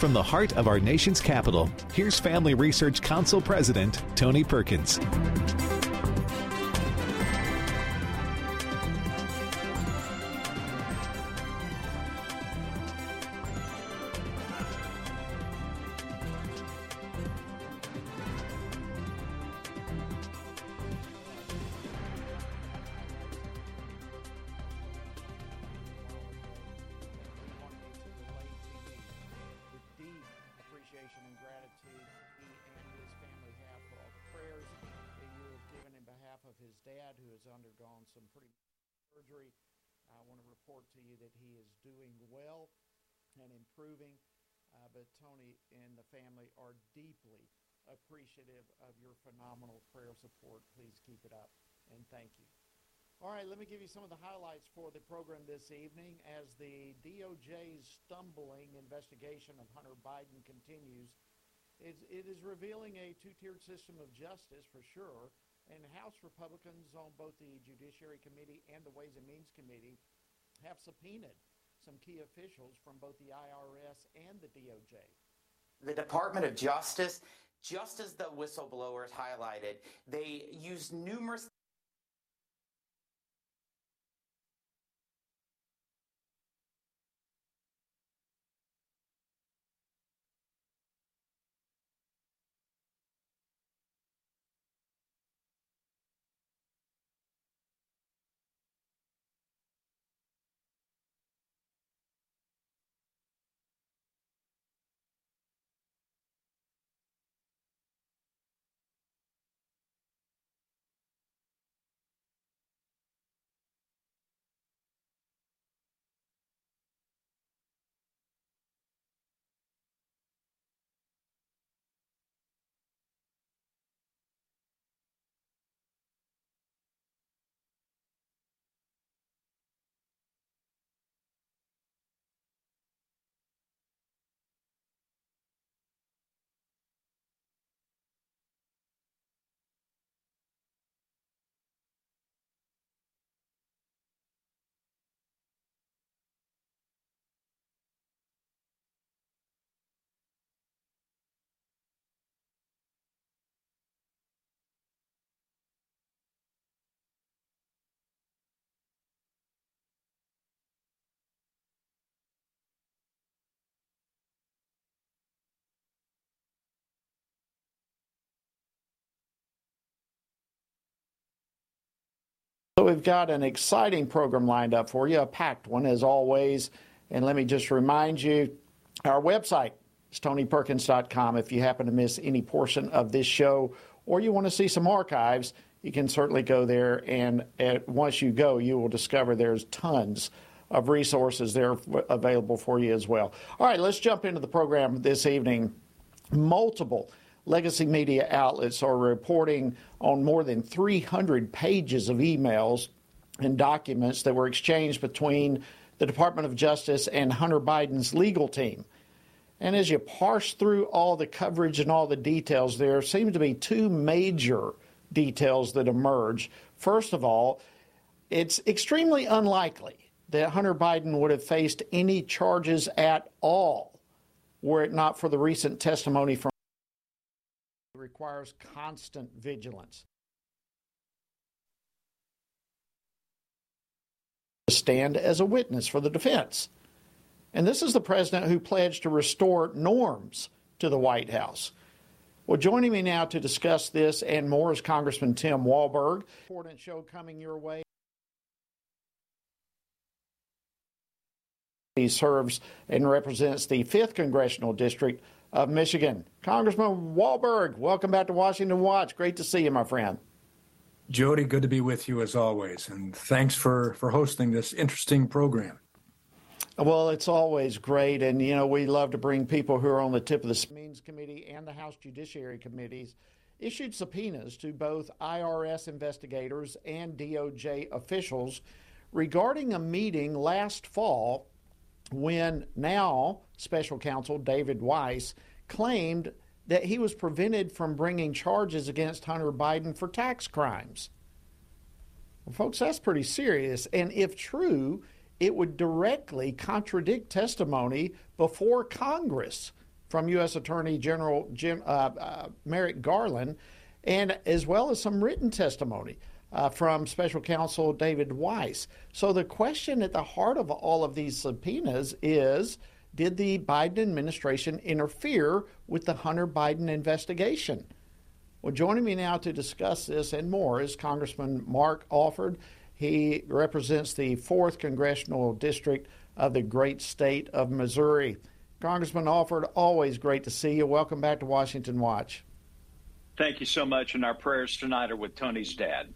From the heart of our nation's capital, here's Family Research Council President Tony Perkins. Appreciative of your phenomenal prayer support. Please keep it up and thank you. All right, let me give you some of the highlights for the program this evening as the DOJ's stumbling investigation of Hunter Biden continues. It, it is revealing a two-tiered system of justice for sure, and House Republicans on both the Judiciary Committee and the Ways and Means Committee have subpoenaed some key officials from both the IRS and the DOJ. The Department of Justice just as the whistleblowers highlighted, they used numerous So we've got an exciting program lined up for you, a packed one as always. And let me just remind you, our website is tonyperkins.com. If you happen to miss any portion of this show or you want to see some archives, you can certainly go there. And at, once you go, you will discover there's tons of resources there available for you as well. All right, let's jump into the program this evening. Multiple legacy media outlets are reporting on more than 300 pages of emails and documents that were exchanged between the Department of Justice and Hunter Biden's legal team. And as you parse through all the coverage and all the details, there seem to be two major details that emerge. First of all, it's extremely unlikely that Hunter Biden would have faced any charges at all were it not for the recent testimony from requires constant vigilance. Stand as a witness for the defense. And this is the president who pledged to restore norms to the White House. Well, joining me now to discuss this and more is Congressman Tim Walberg. Important show coming your way. He serves and represents the 5th Congressional District of Michigan. Congressman Walberg, welcome back to Washington Watch. Great to see you, my friend. Jody, good to be with you as always, and thanks for for hosting this interesting program. Well, it's always great, and you know we love to bring people who are on the tip of the Means Committee and the House Judiciary Committees issued subpoenas to both IRS investigators and DOJ officials regarding a meeting last fall when now special counsel David Weiss claimed that he was prevented from bringing charges against Hunter Biden for tax crimes. Well, folks, that's pretty serious. And if true, it would directly contradict testimony before Congress from U.S. Attorney General Jim uh, uh, Merrick Garland, and as well as some written testimony. Uh, from special counsel David Weiss. So, the question at the heart of all of these subpoenas is Did the Biden administration interfere with the Hunter Biden investigation? Well, joining me now to discuss this and more is Congressman Mark Alford. He represents the 4th Congressional District of the great state of Missouri. Congressman Alford, always great to see you. Welcome back to Washington Watch. Thank you so much, and our prayers tonight are with Tony's dad.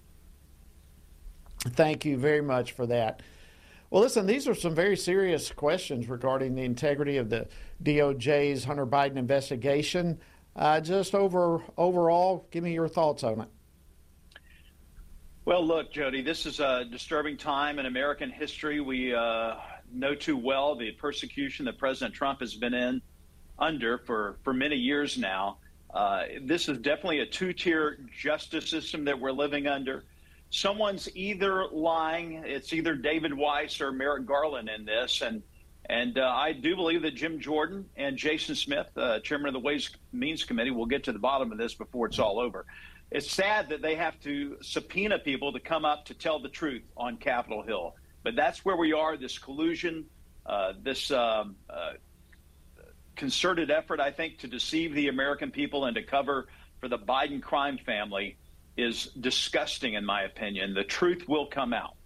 Thank you very much for that. Well, listen, these are some very serious questions regarding the integrity of the DOJ's Hunter Biden investigation. Uh, just over overall, give me your thoughts on it. Well, look, Jody, this is a disturbing time in American history. We uh, know too well the persecution that President Trump has been in under for, for many years now. Uh, this is definitely a two tier justice system that we're living under. Someone's either lying, it's either David Weiss or Merrick Garland in this. And and uh, I do believe that Jim Jordan and Jason Smith, uh, chairman of the Ways Means Committee, will get to the bottom of this before it's all over. It's sad that they have to subpoena people to come up to tell the truth on Capitol Hill. But that's where we are this collusion, uh, this um, uh, concerted effort, I think, to deceive the American people and to cover for the Biden crime family is disgusting, in my opinion. The truth will come out.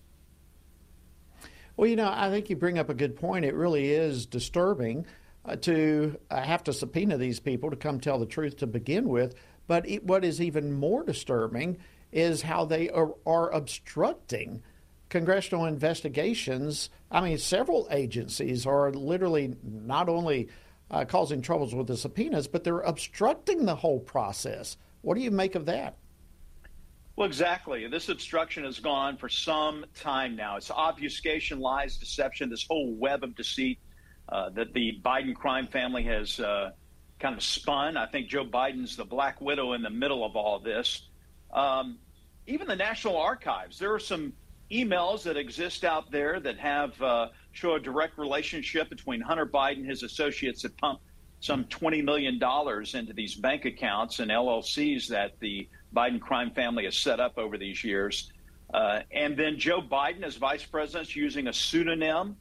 Well, you know, I think you bring up a good point. It really is disturbing uh, to uh, have to subpoena these people to come tell the truth to begin with. But it, what is even more disturbing is how they are, are obstructing congressional investigations. I mean, several agencies are literally not only uh, causing troubles with the subpoenas, but they're obstructing the whole process. What do you make of that? Well, exactly. This obstruction has gone for some time now. It's obfuscation, lies, deception, this whole web of deceit uh, that the Biden crime family has uh, kind of spun. I think Joe Biden's the black widow in the middle of all this. Um, even the National Archives, there are some emails that exist out there that have uh, show a direct relationship between Hunter Biden, his associates that pump some $20 million into these bank accounts and LLCs that the Biden crime family has set up over these years. Uh, and then Joe Biden, as vice president, using a pseudonym.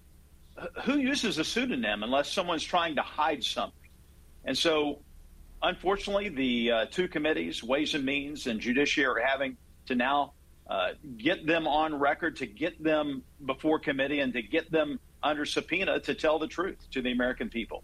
Who uses a pseudonym unless someone's trying to hide something? And so, unfortunately, the uh, two committees, Ways and Means and Judiciary, are having to now uh, get them on record, to get them before committee, and to get them under subpoena to tell the truth to the American people.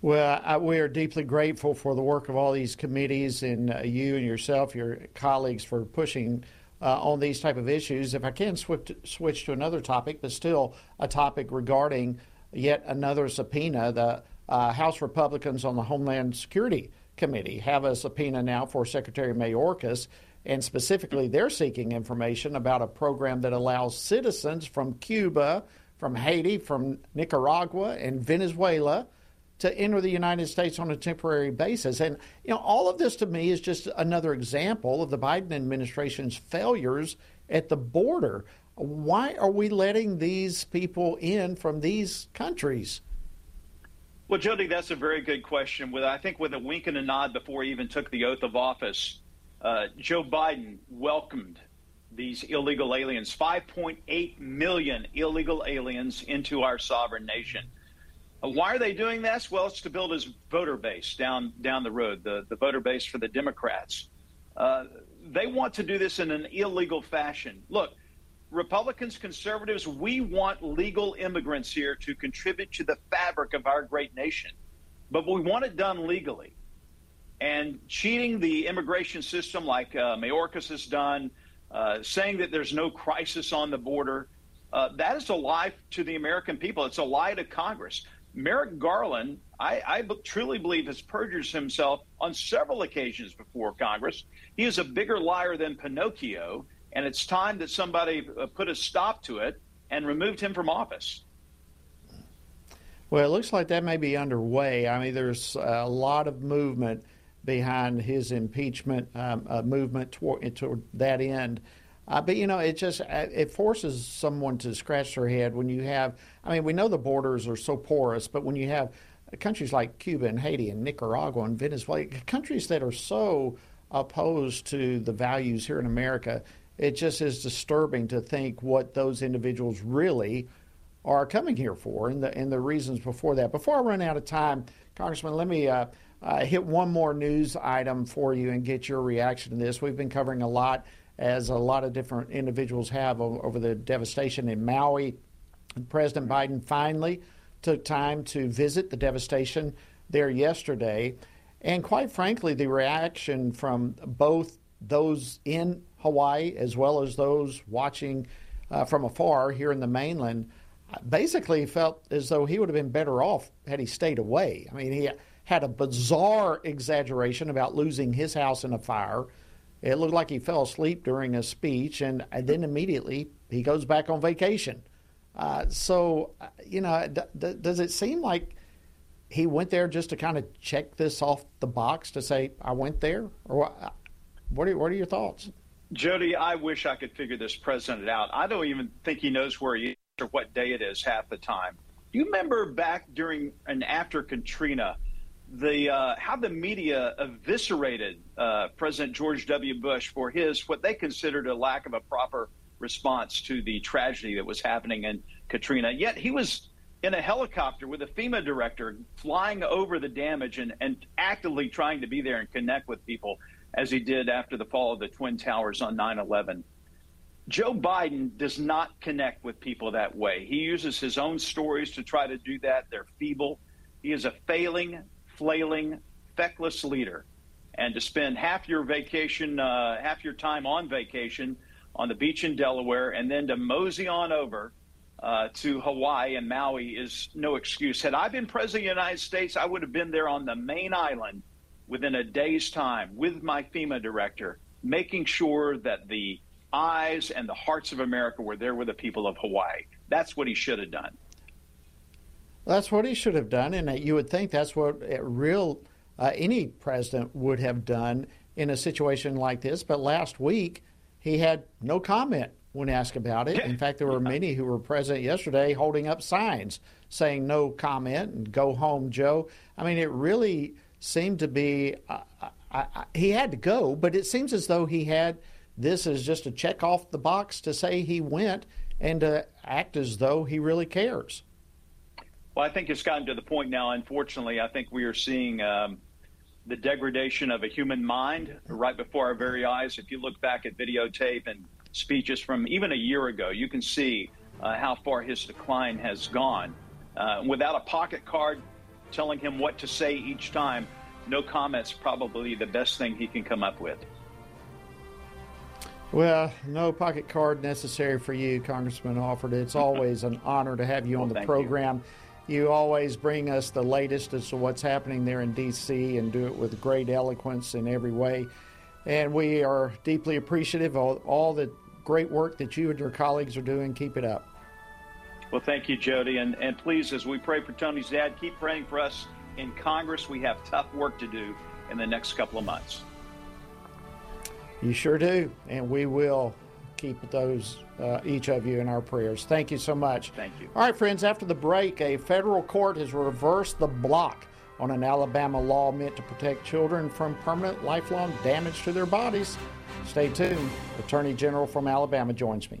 Well, I, we are deeply grateful for the work of all these committees and uh, you and yourself, your colleagues, for pushing uh, on these type of issues. If I can switch switch to another topic, but still a topic regarding yet another subpoena, the uh, House Republicans on the Homeland Security Committee have a subpoena now for Secretary Mayorkas, and specifically, they're seeking information about a program that allows citizens from Cuba, from Haiti, from Nicaragua, and Venezuela to enter the United States on a temporary basis. And, you know, all of this to me is just another example of the Biden administration's failures at the border. Why are we letting these people in from these countries? Well, Jody, that's a very good question. With I think with a wink and a nod before he even took the oath of office, uh, Joe Biden welcomed these illegal aliens, 5.8 million illegal aliens into our sovereign nation. Uh, why are they doing this? Well, it's to build his voter base down down the road, the, the voter base for the Democrats. Uh, they want to do this in an illegal fashion. Look, Republicans, conservatives, we want legal immigrants here to contribute to the fabric of our great nation, but we want it done legally. And cheating the immigration system like uh, Mayorkas has done, uh, saying that there's no crisis on the border, uh, that is a lie to the American people. It's a lie to Congress. Merrick Garland, I, I truly believe, has perjured himself on several occasions before Congress. He is a bigger liar than Pinocchio, and it's time that somebody uh, put a stop to it and removed him from office. Well, it looks like that may be underway. I mean, there's a lot of movement behind his impeachment um, uh, movement toward, toward, that end. Uh, but you know, it just uh, it forces someone to scratch their head when you have. I mean, we know the borders are so porous, but when you have countries like Cuba and Haiti and Nicaragua and Venezuela, countries that are so opposed to the values here in America, it just is disturbing to think what those individuals really are coming here for and the, and the reasons before that. Before I run out of time, Congressman, let me uh, uh, hit one more news item for you and get your reaction to this. We've been covering a lot, as a lot of different individuals have, over, the devastation in Maui. President Biden finally took time to visit the devastation there yesterday. And quite frankly, the reaction from both those in Hawaii as well as those watching uh, from afar here in the mainland basically felt as though he would have been better off had he stayed away. I mean, he had a bizarre exaggeration about losing his house in a fire. It looked like he fell asleep during a speech, and then immediately he goes back on vacation. Uh, so, uh, you know, d- d- does it seem like he went there just to kind of check this off the box to say, I went there? Or what are, what are your thoughts? Jody, I wish I could figure this president out. I don't even think he knows where he is or what day it is half the time. Do you remember back during and after Katrina, the uh, how the media eviscerated uh, President George W. Bush for his what they considered a lack of a proper response to the tragedy that was happening in Katrina. Yet he was in a helicopter with a FEMA director flying over the damage and, and actively trying to be there and connect with people as he did after the fall of the Twin Towers on 9 11. Joe Biden does not connect with people that way. He uses his own stories to try to do that. They're feeble. He is a failing, flailing, feckless leader. And to spend half your vacation, uh, half your time on vacation on the beach in Delaware, and then to mosey on over uh, to Hawaii and Maui is no excuse. Had I been president of the United States, I would have been there on the main island within a day's time with my FEMA director, making sure that the eyes and the hearts of America were there with the people of Hawaii. That's what he should have done. That's what he should have done, and you would think that's what real uh, any president would have done in a situation like this. But last week, he had no comment when asked about it. In fact, there were many who were present yesterday holding up signs saying no comment and go home, Joe. I mean, it really seemed to be, uh, I, I, he had to go, but it seems as though he had this as just a check off the box to say he went and to act as though he really cares. Well, I think it's gotten to the point now, unfortunately, I think we are seeing um, the degradation of a human mind right before our very eyes. If you look back at videotape and speeches from even a year ago, you can see uh, how far his decline has gone. Uh, without a pocket card telling him what to say each time, no comments probably the best thing he can come up with. Well, no pocket card necessary for you, Congressman Alford. It's always an honor to have you well, on the program. You. You. always bring us the latest as to what's happening there in D.C. and do it with great eloquence in every way. And we are deeply appreciative of all the great work that you and your colleagues are doing. Keep it up. Well, thank you, Jody. And, and please, as we pray for Tony's dad, keep praying for us in Congress. We have tough work to do in the next couple of months. You sure do. And we will keep those, uh, each of you, in our prayers. Thank you so much. Thank you. All right, friends, after the break, a federal court has reversed the block on an Alabama law meant to protect children from permanent lifelong damage to their bodies. Stay tuned. Attorney General from Alabama joins me.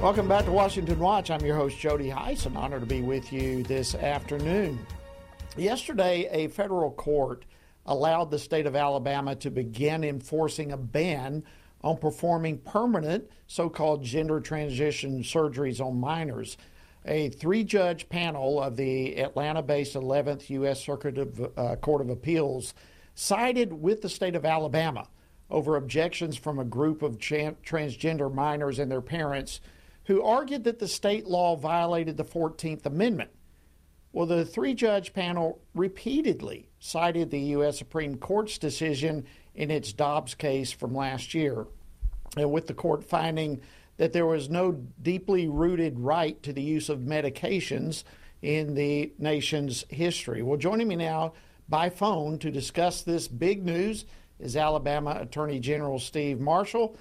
Welcome back to Washington Watch. I'm your host, Jody Hice. An honor to be with you this afternoon. Yesterday, a federal court allowed the state of Alabama to begin enforcing a ban on performing permanent so called gender transition surgeries on minors. A three judge panel of the Atlanta based 11th U.S. Circuit of, uh, Court of Appeals sided with the state of Alabama over objections from a group of tra- transgender minors and their parents who argued that the state law violated the 14th Amendment. Well, the three judge panel repeatedly cited the U.S. Supreme Court's decision in its Dobbs case from last year, and with the court finding that there was no deeply rooted right to the use of medications in the nation's history. Well, joining me now by phone to discuss this big news is Alabama Attorney General Steve Marshall.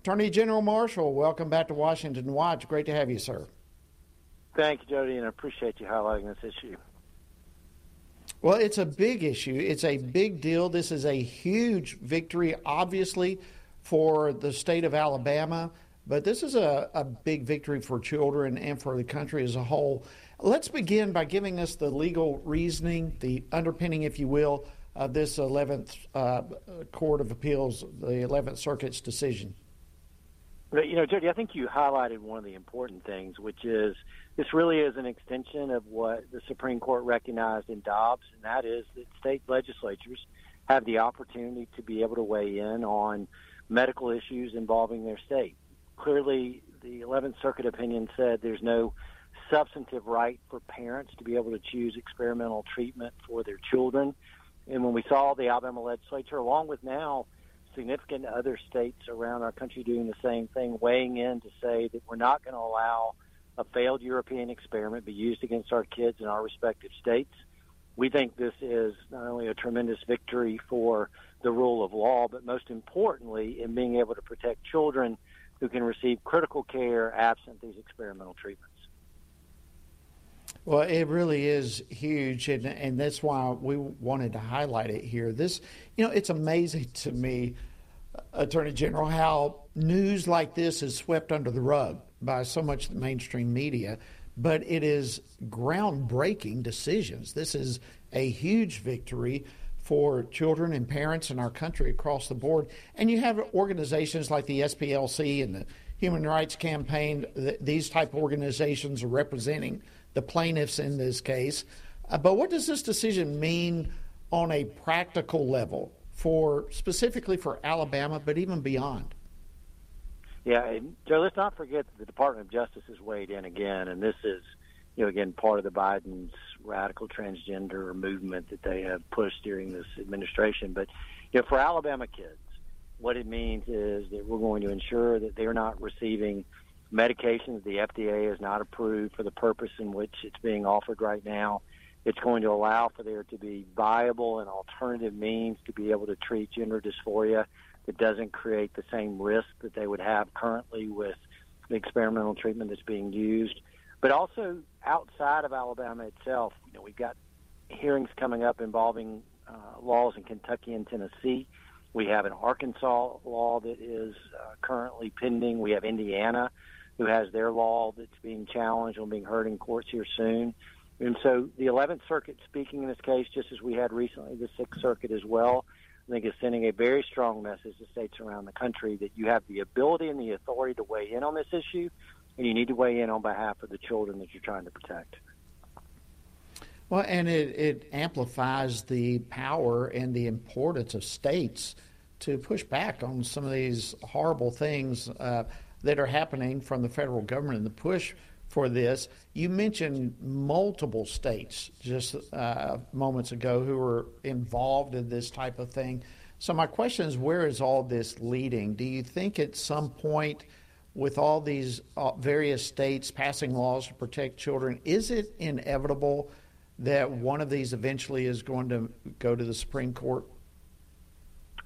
Attorney General Marshall, welcome back to Washington Watch. Great to have you, sir. Thank you, Jody, and I appreciate you highlighting this issue. Well, it's a big issue. It's a big deal. This is a huge victory, obviously, for the state of Alabama, but this is a, a big victory for children and for the country as a whole. Let's begin by giving us the legal reasoning, the underpinning, if you will, of this 11th uh, Court of Appeals, the 11th Circuit's decision. But, you know, Jody, I think you highlighted one of the important things, which is this really is an extension of what the Supreme Court recognized in Dobbs, and that is that state legislatures have the opportunity to be able to weigh in on medical issues involving their state. Clearly, the 11th Circuit opinion said there's no substantive right for parents to be able to choose experimental treatment for their children. And when we saw the Alabama legislature, along with now significant other states around our country doing the same thing, weighing in to say that we're not going to allow a failed European experiment be used against our kids in our respective states. We think this is not only a tremendous victory for the rule of law, but most importantly, in being able to protect children who can receive critical care absent these experimental treatments. Well, it really is huge, and, and that's why we wanted to highlight it here. This, you know, it's amazing to me, Attorney General, how news like this is swept under the rug by so much the mainstream media, but it is groundbreaking decisions. This is a huge victory for children and parents in our country across the board. And you have organizations like the SPLC and the Human Rights Campaign, these type of organizations are representing the plaintiffs in this case. Uh, but what does this decision mean on a practical level for specifically for Alabama, but even beyond. Yeah, Joe, let's not forget that the Department of Justice has weighed in again, and this is, you know, again part of the Biden's radical transgender movement that they have pushed during this administration. But you know, for Alabama kids, what it means is that we're going to ensure that they're not receiving medications the FDA has not approved for the purpose in which it's being offered right now. It's going to allow for there to be viable and alternative means to be able to treat gender dysphoria that doesn't create the same risk that they would have currently with the experimental treatment that's being used. But also outside of Alabama itself, you know, we've got hearings coming up involving uh, laws in Kentucky and Tennessee. We have an Arkansas law that is uh, currently pending. We have Indiana, who has their law that's being challenged and being heard in courts here soon. And so the 11th Circuit speaking in this case, just as we had recently, the Sixth Circuit as well, I think is sending a very strong message to states around the country that you have the ability and the authority to weigh in on this issue, and you need to weigh in on behalf of the children that you're trying to protect. Well, and it, it amplifies the power and the importance of states to push back on some of these horrible things uh, that are happening from the federal government and the push for this. You mentioned multiple states just uh, moments ago who were involved in this type of thing. So, my question is where is all this leading? Do you think at some point, with all these uh, various states passing laws to protect children, is it inevitable that one of these eventually is going to go to the Supreme Court?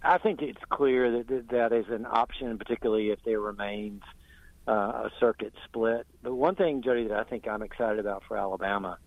I think it's clear that that is an option, particularly if there remains uh, a circuit split. But one thing, Jody, that I think I'm excited about for Alabama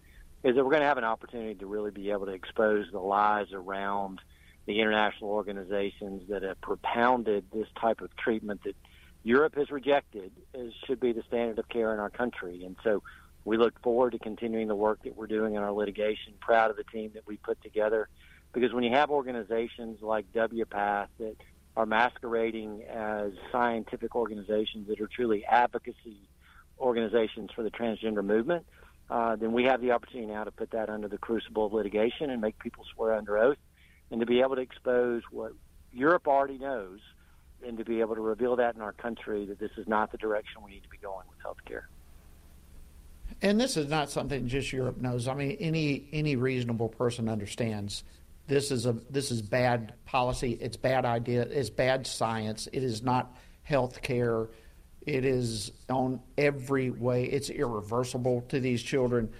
is that we're going to have an opportunity to really be able to expose the lies around the international organizations that have propounded this type of treatment that Europe has rejected as should be the standard of care in our country. And so we look forward to continuing the work that we're doing in our litigation. Proud of the team that we put together because when you have organizations like WPATH that are masquerading as scientific organizations that are truly advocacy organizations for the transgender movement, uh, then we have the opportunity now to put that under the crucible of litigation and make people swear under oath and to be able to expose what Europe already knows and to be able to reveal that in our country that this is not the direction we need to be going with healthcare. And this is not something just Europe knows. I mean, any any reasonable person understands this is a this is bad policy. It's bad idea. It's bad science. It is not health care. It is on every way. It's irreversible to these children.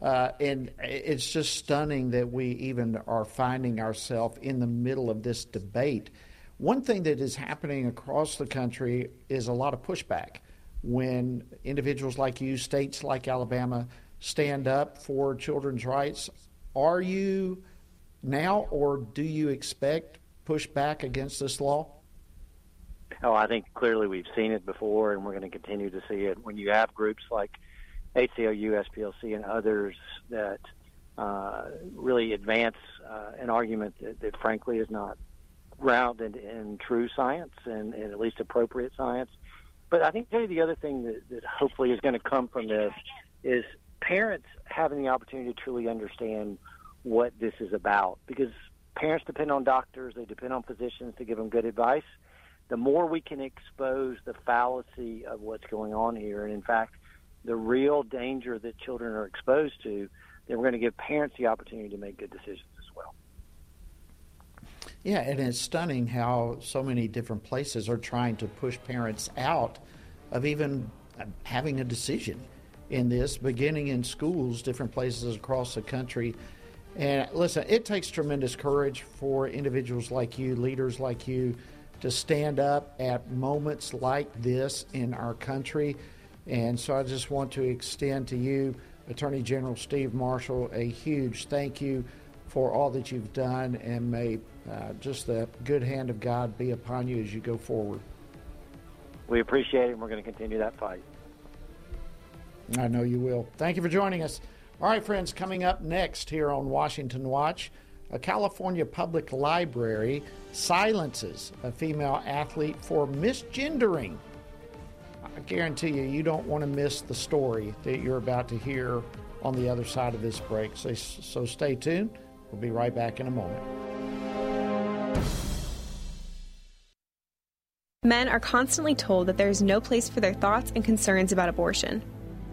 Uh, and it's just stunning that we even are finding ourselves in the middle of this debate. One thing that is happening across the country is a lot of pushback when individuals like you, states like Alabama, stand up for children's rights. Are you now, or do you expect pushback against this law? Oh, I think clearly we've seen it before, and we're going to continue to see it. When you have groups like ACLU, SPLC, and others that uh, really advance uh, an argument that, that, frankly, is not grounded in true science and, and, at least appropriate science. But I think the other thing that, that hopefully is going to come from this is parents having the opportunity to truly understand what this is about because parents depend on doctors, they depend on physicians to give them good advice. The more we can expose the fallacy of what's going on here, and in fact, the real danger that children are exposed to, then we're going to give parents the opportunity to make good decisions as well. Yeah, and it's stunning how so many different places are trying to push parents out of even having a decision in this, beginning in schools, different places across the country. And listen, it takes tremendous courage for individuals like you, leaders like you, to stand up at moments like this in our country. And so I just want to extend to you, Attorney General Steve Marshall, a huge thank you for all that you've done, and may uh, just the good hand of God be upon you as you go forward. We appreciate it, and we're going to continue that fight. I know you will. Thank you for joining us. All right, friends, coming up next here on Washington Watch, a California public library silences a female athlete for misgendering. I guarantee you, you don't want to miss the story that you're about to hear on the other side of this break. So, so stay tuned. We'll be right back in a moment. Men are constantly told that there is no place for their thoughts and concerns about abortion.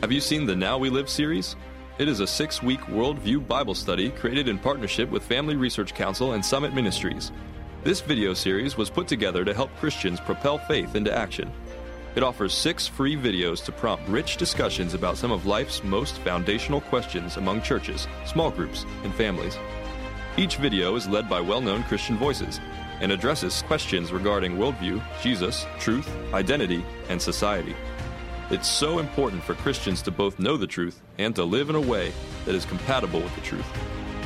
Have you seen the Now We Live series? It is a six week worldview Bible study created in partnership with Family Research Council and Summit Ministries. This video series was put together to help Christians propel faith into action. It offers six free videos to prompt rich discussions about some of life's most foundational questions among churches, small groups, and families. Each video is led by well known Christian voices and addresses questions regarding worldview, Jesus, truth, identity, and society. It's so important for Christians to both know the truth and to live in a way that is compatible with the truth.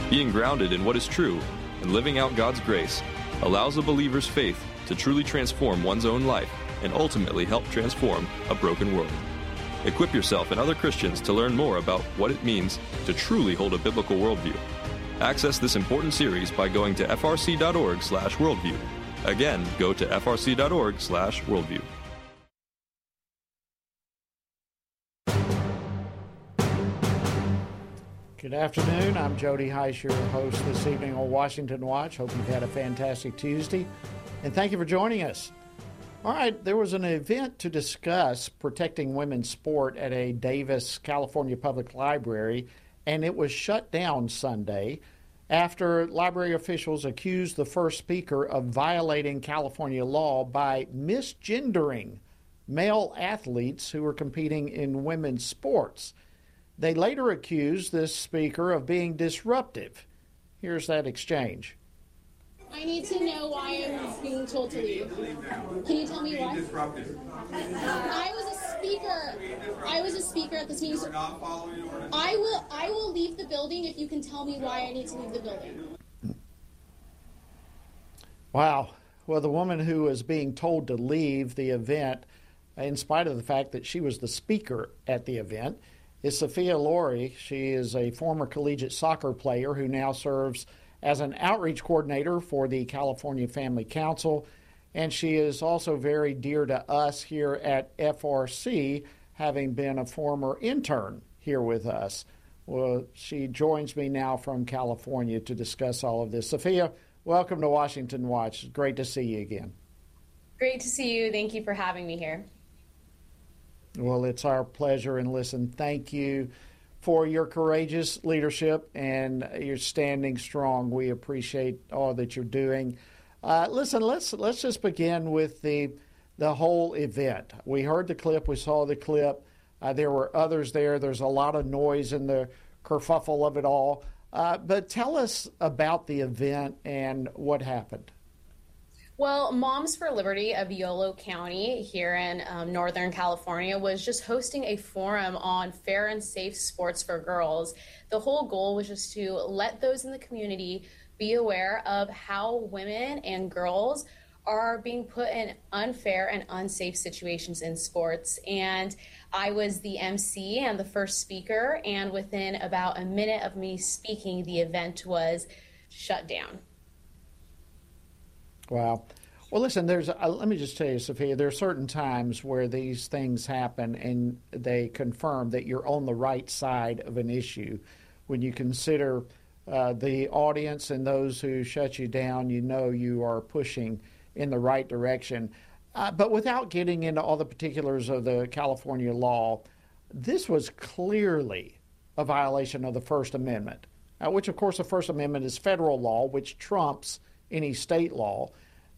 Being grounded in what is true and living out God's grace allows a believer's faith to truly transform one's own life and ultimately help transform a broken world. Equip yourself and other Christians to learn more about what it means to truly hold a biblical worldview. Access this important series by going to frc.org/worldview. Again, go to frc.org/worldview. Good afternoon. I'm Jody Hice, your host this evening on Washington Watch. Hope you've had a fantastic Tuesday, and thank you for joining us. All right, there was an event to discuss protecting women's sport at a Davis, California public library, and it was shut down Sunday after library officials accused the first speaker of violating California law by misgendering male athletes who were competing in women's sports. They later accused this speaker of being disruptive. Here's that exchange. I need to know why I'm being told to leave. Can you tell me why? I was a speaker. I was a speaker at this meeting. So I will. I will leave the building if you can tell me why I need to leave the building. Wow. Well, the woman who was being told to leave the event, in spite of the fact that she was the speaker at the event, is Sophia Lorey. She is a former collegiate soccer player who now serves as an outreach coordinator for the California Family Council, and she is also very dear to us here at FRC, having been a former intern here with us. Well, she joins me now from California to discuss all of this. Sophia, welcome to Washington Watch. Great to see you again. Great to see you. Thank you for having me here. Well, it's our pleasure. And listen, thank you for your courageous leadership and your standing strong. We appreciate all that you're doing. Uh, listen, let's let's just begin with the the whole event. We heard the clip, we saw the clip. Uh, there were others there. There's a lot of noise in the kerfuffle of it all. Uh, but tell us about the event and what happened. Well, Moms for Liberty of Yolo County here in um, Northern California was just hosting a forum on fair and safe sports for girls. The whole goal was just to let those in the community be aware of how women and girls are being put in unfair and unsafe situations in sports. And I was the MC and the first speaker, and within about a minute of me speaking, the event was shut down. Wow. Well, listen, there's, uh, let me just tell you, Sophia, there are certain times where these things happen and they confirm that you're on the right side of an issue. When you consider uh, the audience and those who shut you down, you know you are pushing in the right direction. Uh, but without getting into all the particulars of the California law, this was clearly a violation of the First Amendment, uh, which, of course, the First Amendment is federal law, which trumps any state law.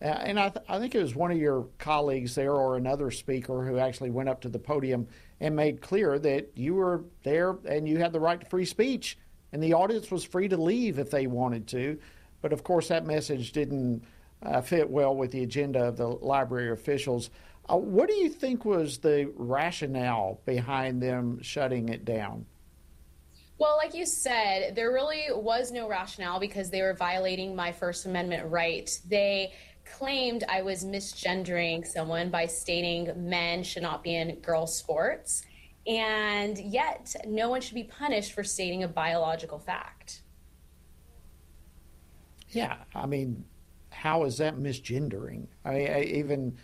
Uh, and I, th- I think it was one of your colleagues there or another speaker who actually went up to the podium and made clear that you were there and you had the right to free speech, and the audience was free to leave if they wanted to. But of course, that message didn't uh, fit well with the agenda of the library officials. Uh, what do you think was the rationale behind them shutting it down? Well, like you said, there really was no rationale because they were violating my First Amendment right. They claimed I was misgendering someone by stating men should not be in girl sports, and yet no one should be punished for stating a biological fact. Yeah, I mean, how is that misgendering? I mean, I, even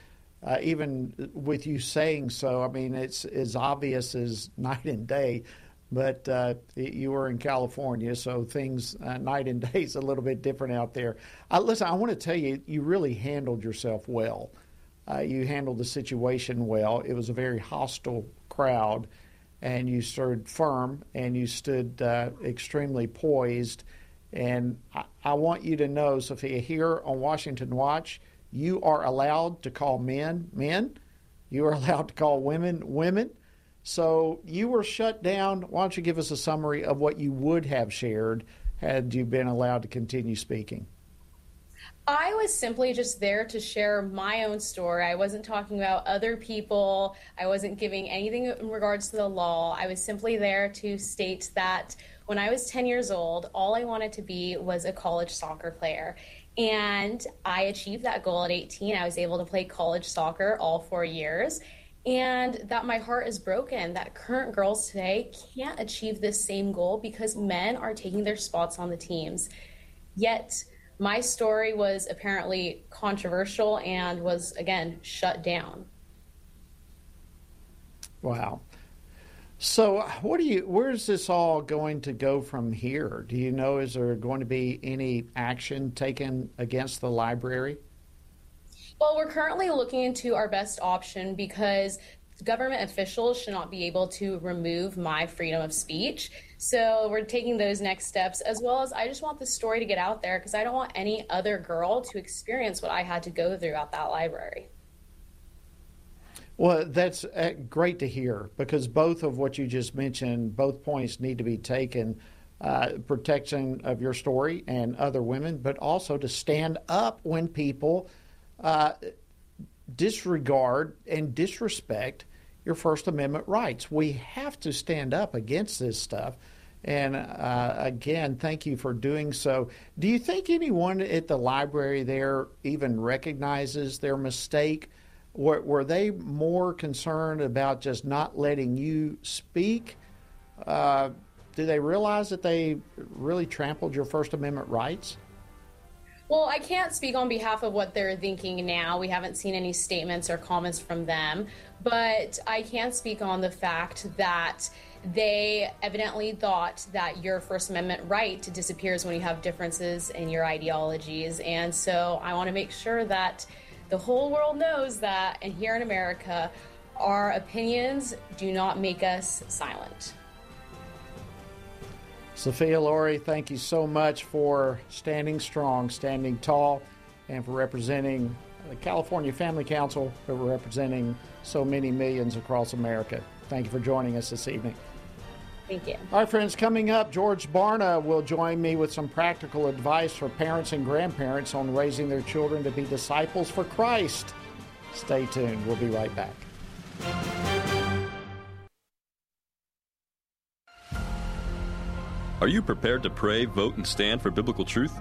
uh, even with you saying so, I mean, it's as obvious as night and day. But uh, you were in California, so things uh, night and day is a little bit different out there. Uh, listen, I want to tell you, you really handled yourself well. Uh, you handled the situation well. It was a very hostile crowd, and you stood firm and you stood uh, extremely poised. And I, I want you to know, Sophia, here on Washington Watch, you are allowed to call men men. You are allowed to call women women. So you were shut down. Why don't you give us a summary of what you would have shared had you been allowed to continue speaking? I was simply just there to share my own story. I wasn't talking about other people. I wasn't giving anything in regards to the law. I was simply there to state that when I was 10 years old, all I wanted to be was a college soccer player. And I achieved that goal at 18. I was able to play college soccer all four years. And that my heart is broken that current girls today can't achieve this same goal because men are taking their spots on the teams. Yet, my story was apparently controversial and was, again, shut down. Wow. So, what do you? Where's this all going to go from here? Do you know? Is there going to be any action taken against the library? Well, we're currently looking into our best option because government officials should not be able to remove my freedom of speech. So we're taking those next steps, as well as I just want the story to get out there because I don't want any other girl to experience what I had to go through at that library. Well, that's uh, great to hear because both of what you just mentioned, both points need to be taken. Uh, protection of your story and other women, but also to stand up when people uh, disregard and disrespect your First Amendment rights. We have to stand up against this stuff. And uh, again, thank you for doing so. Do you think anyone at the library there even recognizes their mistake? Were, were they more concerned about just not letting you speak? Uh, do they realize that they really trampled your First Amendment rights? Well, I can't speak on behalf of what they're thinking now. We haven't seen any statements or comments from them. But I can speak on the fact that they evidently thought that your First Amendment right disappears when you have differences in your ideologies. And so I want to make sure that the whole world knows that, and here in America, our opinions do not make us silent. Sophia Lorey, thank you so much for standing strong, standing tall, and for representing the California Family Council, for representing so many millions across America. Thank you for joining us this evening. Thank you. All right, friends, coming up, George Barna will join me with some practical advice for parents and grandparents on raising their children to be disciples for Christ. Stay tuned. We'll be right back. Are you prepared to pray, vote, and stand for biblical truth?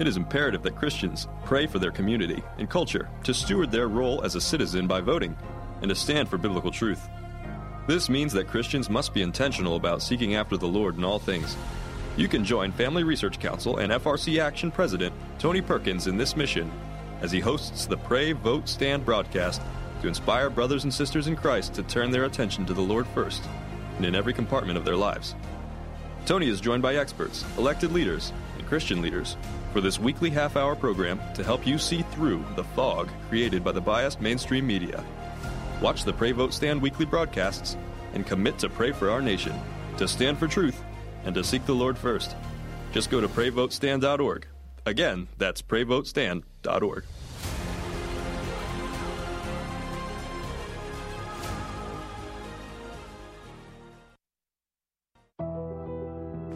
It is imperative that Christians pray for their community and culture to steward their role as a citizen by voting and to stand for biblical truth. This means that Christians must be intentional about seeking after the Lord in all things. You can join Family Research Council and FRC Action President Tony Perkins in this mission as he hosts the Pray, Vote, Stand broadcast to inspire brothers and sisters in Christ to turn their attention to the Lord first and in every compartment of their lives. Tony is joined by experts, elected leaders, and Christian leaders for this weekly half hour program to help you see through the fog created by the biased mainstream media. Watch the Pray Vote Stand weekly broadcasts and commit to pray for our nation, to stand for truth, and to seek the Lord first. Just go to PrayVoteStand.org. Again, that's PrayVoteStand.org.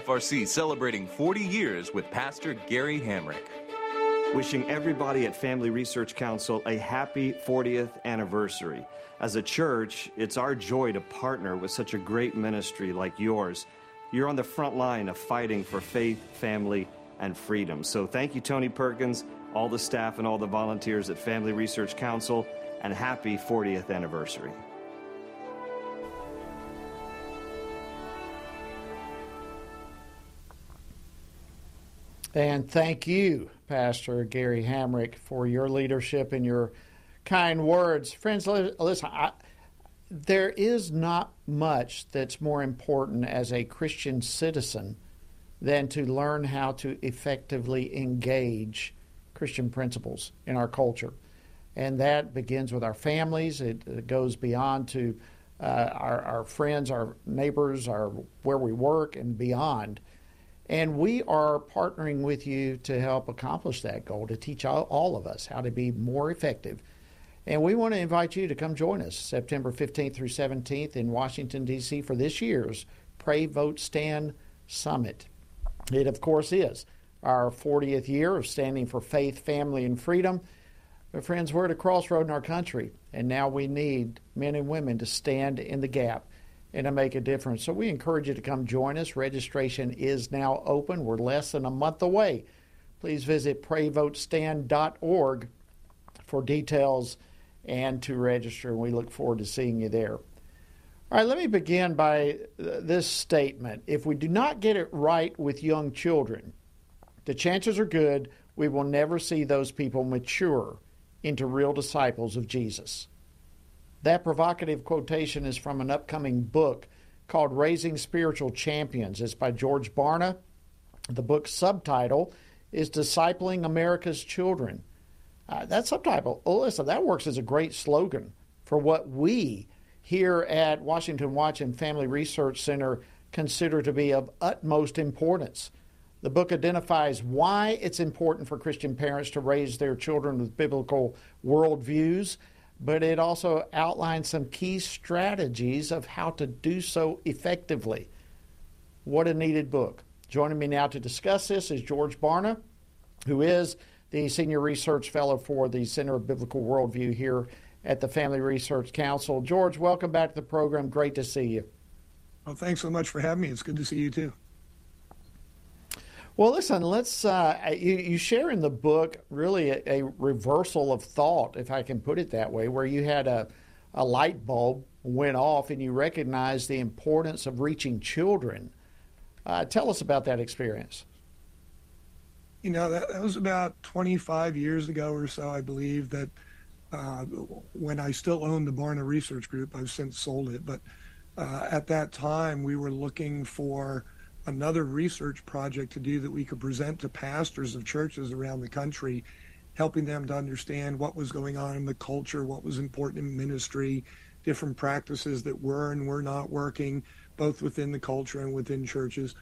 FRC celebrating 40 years with Pastor Gary Hamrick. Wishing everybody at Family Research Council a happy 40th anniversary. As a church, it's our joy to partner with such a great ministry like yours you're on the front line of fighting for faith, family, and freedom. So thank you, Tony Perkins, all the staff, and all the volunteers at Family Research Council, and happy 40th anniversary. And thank you, Pastor Gary Hamrick, for your leadership and your kind words. Friends, listen, I, there is not much that's more important as a Christian citizen than to learn how to effectively engage Christian principles in our culture. And that begins with our families, it, goes beyond to uh, our, our friends, our neighbors, our where we work, and beyond. And we are partnering with you to help accomplish that goal, to teach all, all of us how to be more effective and we want to invite you to come join us September 15th through 17th in Washington, D.C. for this year's Pray, Vote, Stand Summit. It, of course, is our 40th year of standing for faith, family, and freedom. But, friends, we're at a crossroad in our country, and now we need men and women to stand in the gap and to make a difference. So we encourage you to come join us. Registration is now open. We're less than a month away. Please visit prayvotestand.org for details and to register, and we look forward to seeing you there. All right, let me begin by uh, this statement. If we do not get it right with young children, the chances are good we will never see those people mature into real disciples of Jesus. That provocative quotation is from an upcoming book called Raising Spiritual Champions. It's by George Barna. The book's subtitle is Discipling America's Children. Uh, that subtitle, listen, that works as a great slogan for what we here at Washington Watch and Family Research Center consider to be of utmost importance. The book identifies why it's important for Christian parents to raise their children with biblical worldviews, but it also outlines some key strategies of how to do so effectively. What a needed book. Joining me now to discuss this is George Barna, who is the Senior Research Fellow for the Center of Biblical Worldview here at the Family Research Council. George, welcome back to the program. Great to see you. Well, thanks so much for having me. It's good to see you too. Well, listen, let's. Uh, you, you, share in the book really a, a, reversal of thought, if I can put it that way, where you had a, a light bulb went off and you recognized the importance of reaching children. Uh, tell us about that experience. You know, that, that, was about 25 years ago or so, I believe, that uh, when I still owned the Barna Research Group, I've since sold it, but uh, at that time we were looking for another research project to do that we could present to pastors of churches around the country, helping them to understand what was going on in the culture, what was important in ministry, different practices that were and were not working, both within the culture and within churches.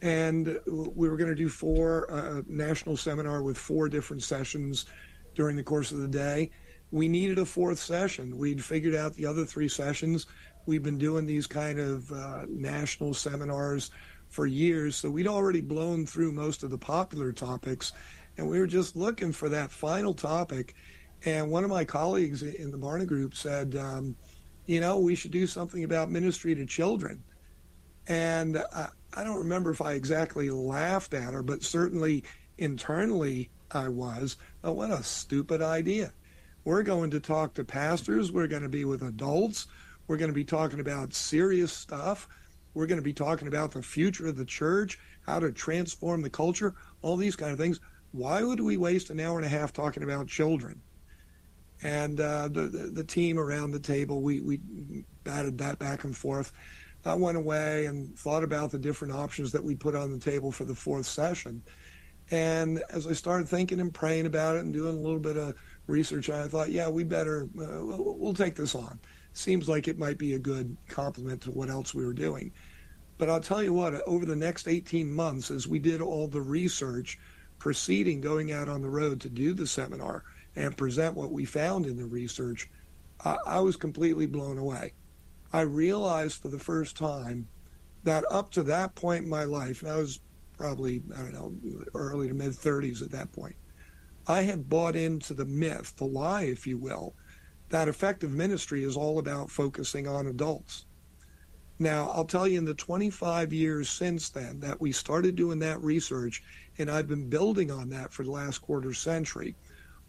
And we were going to do four uh, national seminar with four different sessions during the course of the day. We needed a fourth session. We'd figured out the other three sessions. We've been doing these kind of uh, national seminars for years, so we'd already blown through most of the popular topics, and we were just looking for that final topic. And one of my colleagues in the Barna Group said, um, you know, we should do something about ministry to children. And I, I don't remember if I exactly laughed at her, but certainly internally I was. What a stupid idea. We're going to talk to pastors. We're going to be with adults. We're going to be talking about serious stuff. We're going to be talking about the future of the church, how to transform the culture, all these kind of things. Why would we waste an hour and a half talking about children? and uh, the, the, the team around the table we we batted that back and forth. I went away and thought about the different options that we put on the table for the fourth session. And as I started thinking and praying about it and doing a little bit of research, I thought, yeah, we better uh, we'll, we'll take this on. Seems like it might be a good complement to what else we were doing. But I'll tell you what, over the next 18 months, as we did all the research preceding going out on the road to do the seminar, and present what we found in the research, I, I was completely blown away. I realized for the first time that up to that point in my life, and I was probably, I don't know, early to mid 30s at that point, I had bought into the myth, the lie, if you will, that effective ministry is all about focusing on adults. Now, I'll tell you, in the 25 years since then that we started doing that research, and I've been building on that for the last quarter century,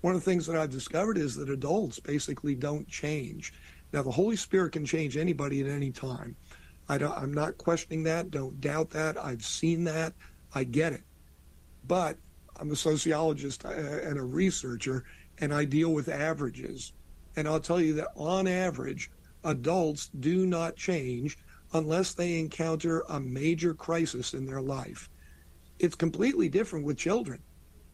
one of the things that I've discovered is that adults basically don't change. Now, the Holy Spirit can change anybody at any time. I am not questioning that. Don't doubt that. I've seen that. I get it. But I'm a sociologist uh, and a researcher, and I deal with averages. And I'll tell you that on average, adults do not change unless they encounter a major crisis in their life. It's completely different with children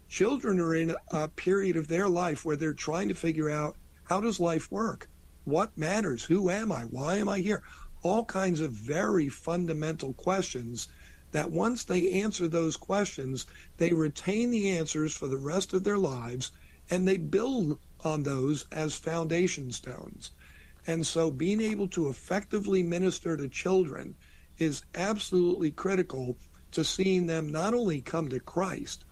children are in a period of their life where they're trying to figure out how does life work? What matters? Who am I? Why am I here? All kinds of very fundamental questions that once they answer those questions, they retain the answers for the rest of their lives and they build on those as foundation stones. And so being able to effectively minister to children is absolutely critical to seeing them not only come to Christ,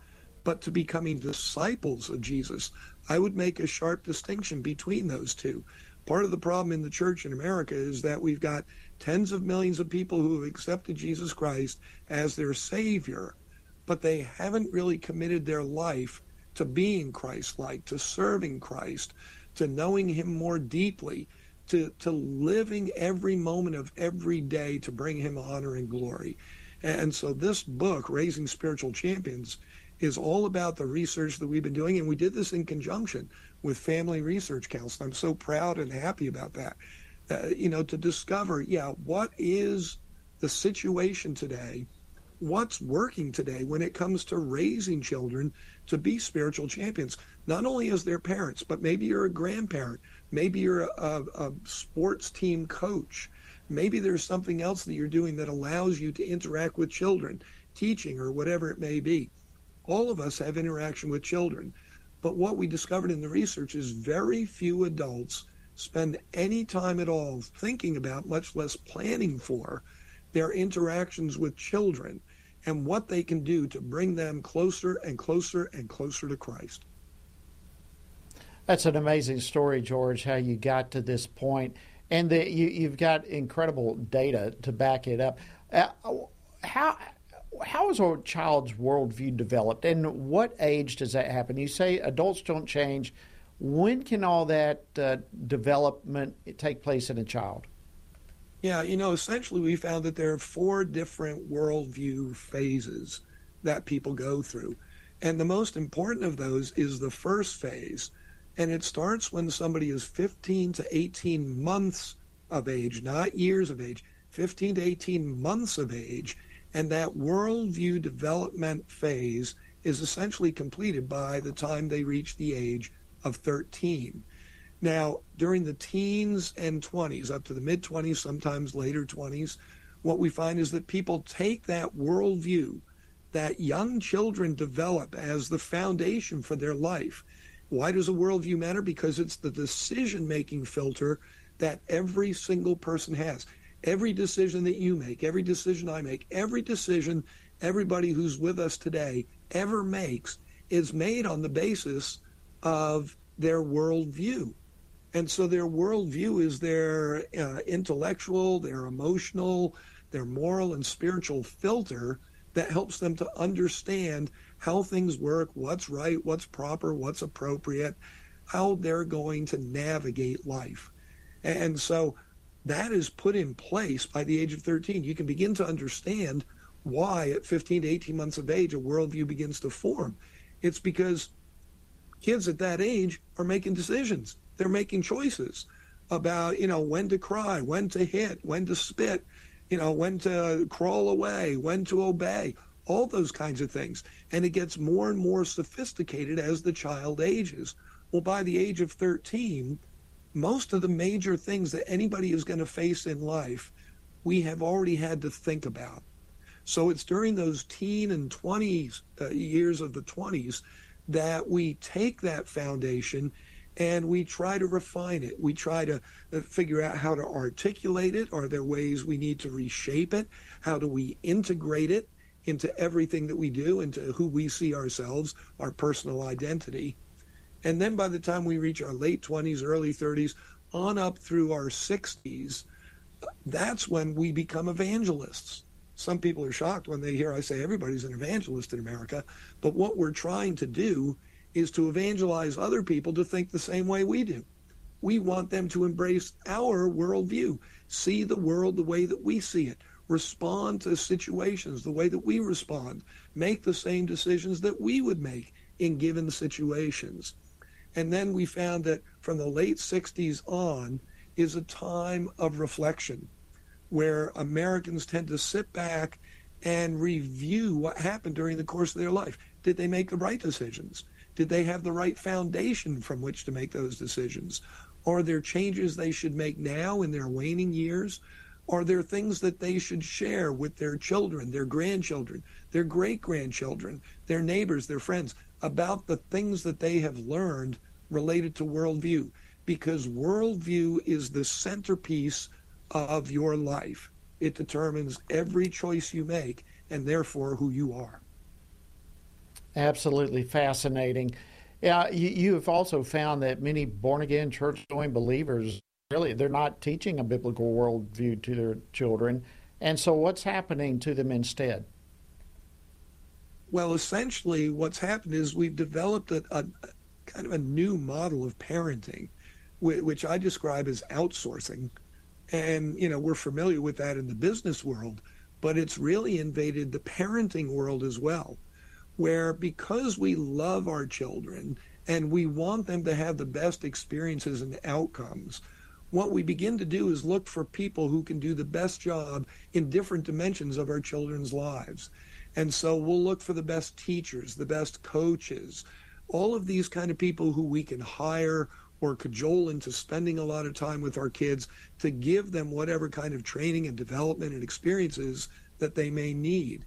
but to becoming disciples of Jesus. I would make a sharp distinction between those two. Part of the problem in the church in America is that we've got tens of millions of people who have accepted Jesus Christ as their Savior, but they haven't really committed their life to being Christ like, to serving Christ, to knowing Him more deeply, to, to living every moment of every day to bring Him honor and glory. And so, this book, Raising Spiritual Champions, is all about the research that we've been doing. And we did this in conjunction with Family Research Council. I'm so proud and happy about that. Uh, you know, to discover, yeah, what is the situation today? What's working today when it comes to raising children to be spiritual champions, not only as their parents, but maybe you're a grandparent, maybe you're a, a, sports team coach, maybe there's something else that you're doing that allows you to interact with children, teaching or whatever it may be all of us have interaction with children. But what we discovered in the research is very few adults spend any time at all thinking about, much less planning for, their interactions with children and what they can do to bring them closer and closer and closer to Christ. That's an amazing story, George, how you got to this point. And the, you, have got incredible data to back it up. Uh, how how is a child's worldview developed, and what age does that happen? You say adults don't change. When can all that uh, development take place in a child? Yeah, you know, essentially we found that there are four different worldview phases that people go through. And the most important of those is the first phase. And it starts when somebody is 15 to 18 months of age, not years of age, 15 to 18 months of age. And that worldview development phase is essentially completed by the time they reach the age of 13. Now, during the teens and 20s, up to the mid 20s, sometimes later 20s, what we find is that people take that worldview that young children develop as the foundation for their life. Why does a worldview matter? Because it's the decision making filter that every single person has. Every decision that you make, every decision I make, every decision everybody who's with us today ever makes is made on the basis of their worldview. And so their worldview is their uh, intellectual, their emotional, their moral and spiritual filter that helps them to understand how things work, what's right, what's proper, what's appropriate, how they're going to navigate life. And so that is put in place by the age of 13. You can begin to understand why at 15 to 18 months of age a worldview begins to form. It's because kids at that age are making decisions they're making choices about you know when to cry when to hit when to spit you know when to crawl away when to obey all those kinds of things. And it gets more and more sophisticated as the child ages. Well by the age of 13 most of the major things that anybody is going to face in life we have already had to think about. So it's during those teen and 20s uh, years of the 20s that we take that foundation and we try to refine it. We try to uh, figure out how to articulate it. Are there ways we need to reshape it? How do we integrate it into everything that we do, into who we see ourselves, our personal identity? And then by the time we reach our late 20s, early 30s, on up through our 60s, that's when we become evangelists. Some people are shocked when they hear I say everybody's an evangelist in America, but what we're trying to do is to evangelize other people to think the same way we do. We want them to embrace our worldview, see the world the way that we see it, respond to situations the way that we respond, make the same decisions that we would make in given situations. And then we found that from the late 60s on is a time of reflection where Americans tend to sit back and review what happened during the course of their life. Did they make the right decisions? Did they have the right foundation from which to make those decisions? Are there changes they should make now in their waning years? Are there things that they should share with their children, their grandchildren, their great grandchildren, their neighbors, their friends about the things that they have learned related to worldview? Because worldview is the centerpiece of your life. It determines every choice you make and therefore who you are. Absolutely fascinating. Yeah, you, you have also found that many born again church going believers really they're not teaching a biblical worldview to their children. And so what's happening to them instead? Well, essentially, what's happened is we've developed a, a kind of a new model of parenting, which I describe as outsourcing. And, you know, we're familiar with that in the business world, but it's really invaded the parenting world as well where because we love our children and we want them to have the best experiences and outcomes, what we begin to do is look for people who can do the best job in different dimensions of our children's lives. And so we'll look for the best teachers, the best coaches, all of these kind of people who we can hire or cajole into spending a lot of time with our kids to give them whatever kind of training and development and experiences that they may need.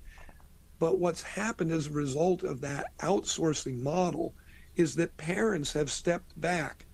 But what's happened as a result of that outsourcing model is that parents have stepped back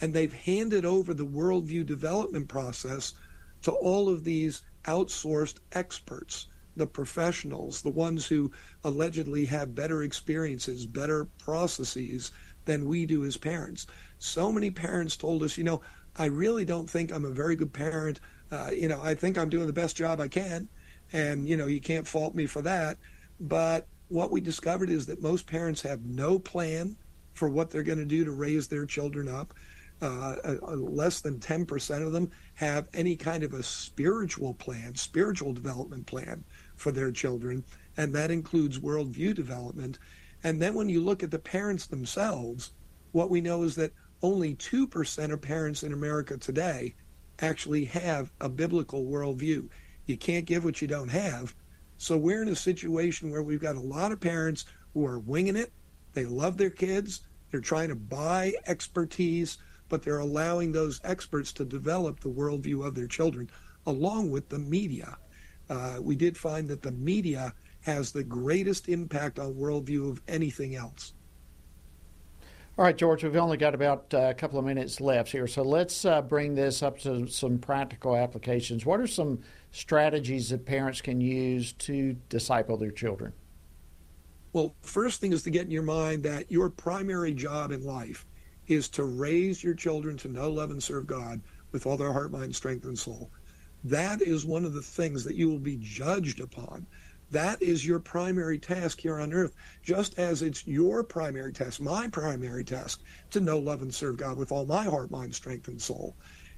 and they've handed over the worldview development process to all of these outsourced experts, the professionals, the ones who allegedly have better experiences, better processes than we do as parents. So many parents told us, you know, I really don't think I'm a very good parent. Uh, you know, I think I'm doing the best job I can. And, you know, you can't fault me for that. But what we discovered is that most parents have no plan for what they're going to do to raise their children up. uh, uh, less than 10% of them have any kind of a spiritual plan, spiritual development plan for their children, and that includes worldview development. And then when you look at the parents themselves, what we know is that only 2% of parents in America today actually have a biblical worldview. You can't give what you don't have. So we're in a situation where we've got a lot of parents who are winging it. They love their kids. They're trying to buy expertise but they're allowing those experts to develop the worldview of their children along with the media. Uh, we did find that the media has the greatest impact on worldview of anything else. All right, George, we've only got about uh, a couple of minutes left here, so let's uh, bring this up to some practical applications. What are some strategies that parents can use to disciple their children? Well, first thing is to get in your mind that your primary job in life is to raise your children to know, love, and serve God with all their heart, mind, strength, and soul. That is one of the things that you will be judged upon. That is your primary task here on earth, just as it's your primary task, my primary task, to know, love, and serve God with all my heart, mind, strength, and soul.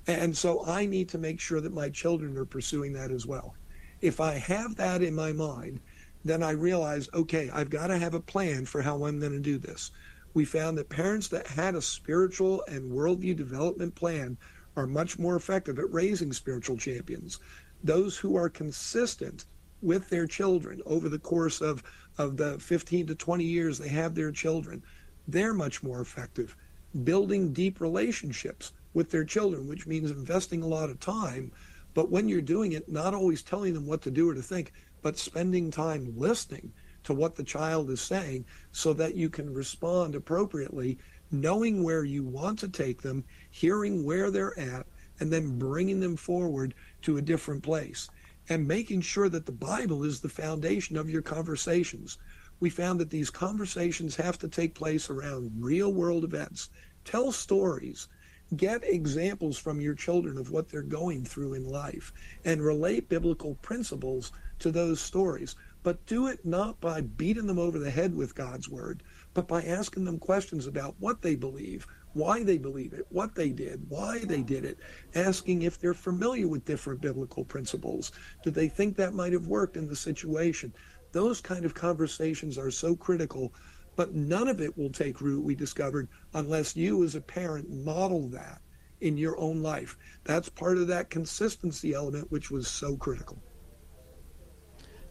And so I need to make sure that my children are pursuing that as well. If I have that in my mind, then I realize, okay, I've got to have a plan for how I'm going to do this we found that parents that had a spiritual and worldview development plan are much more effective at raising spiritual champions. Those who are consistent with their children over the course of, of the 15 to 20 years they have their children, they're much more effective. Building deep relationships with their children, which means investing a lot of time, but when you're doing it, not always telling them what to do or to think, but spending time listening to what the child is saying so that you can respond appropriately, knowing where you want to take them, hearing where they're at, and then bringing them forward to a different place. And making sure that the Bible is the foundation of your conversations. We found that these conversations have to take place around real world events. Tell stories get examples from your children of what they're going through in life and relate biblical principles to those stories but do it not by beating them over the head with God's word, but by asking them questions about what they believe, why they believe it, what they did, why they did it, asking if they're familiar with different biblical principles. Do they think that might have worked in the situation? Those kind of conversations are so critical, but none of it will take root, we discovered, unless you as a parent model that in your own life. That's part of that consistency element, which was so critical.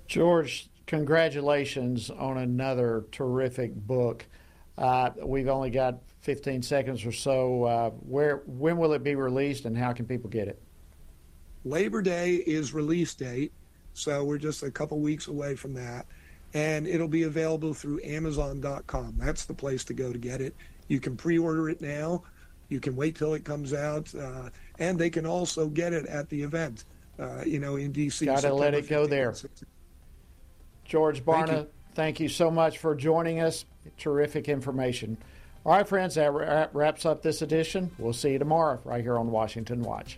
George, congratulations on another terrific book. Uh, we've only got 15 seconds or so. Uh, where when will it be released, and how can people get it? Labor Day is release date, so we're just a couple weeks away from that, and it'll be available through Amazon.com. That's the place to go to get it. You can pre-order it now. You can wait till it comes out, uh, and they can also get it at the event. Uh, you know, in DC. Got to let it go there. George Barna, thank you. thank you so much for joining us. Terrific information. All right, friends, that wraps up this edition. We'll see you tomorrow right here on Washington Watch.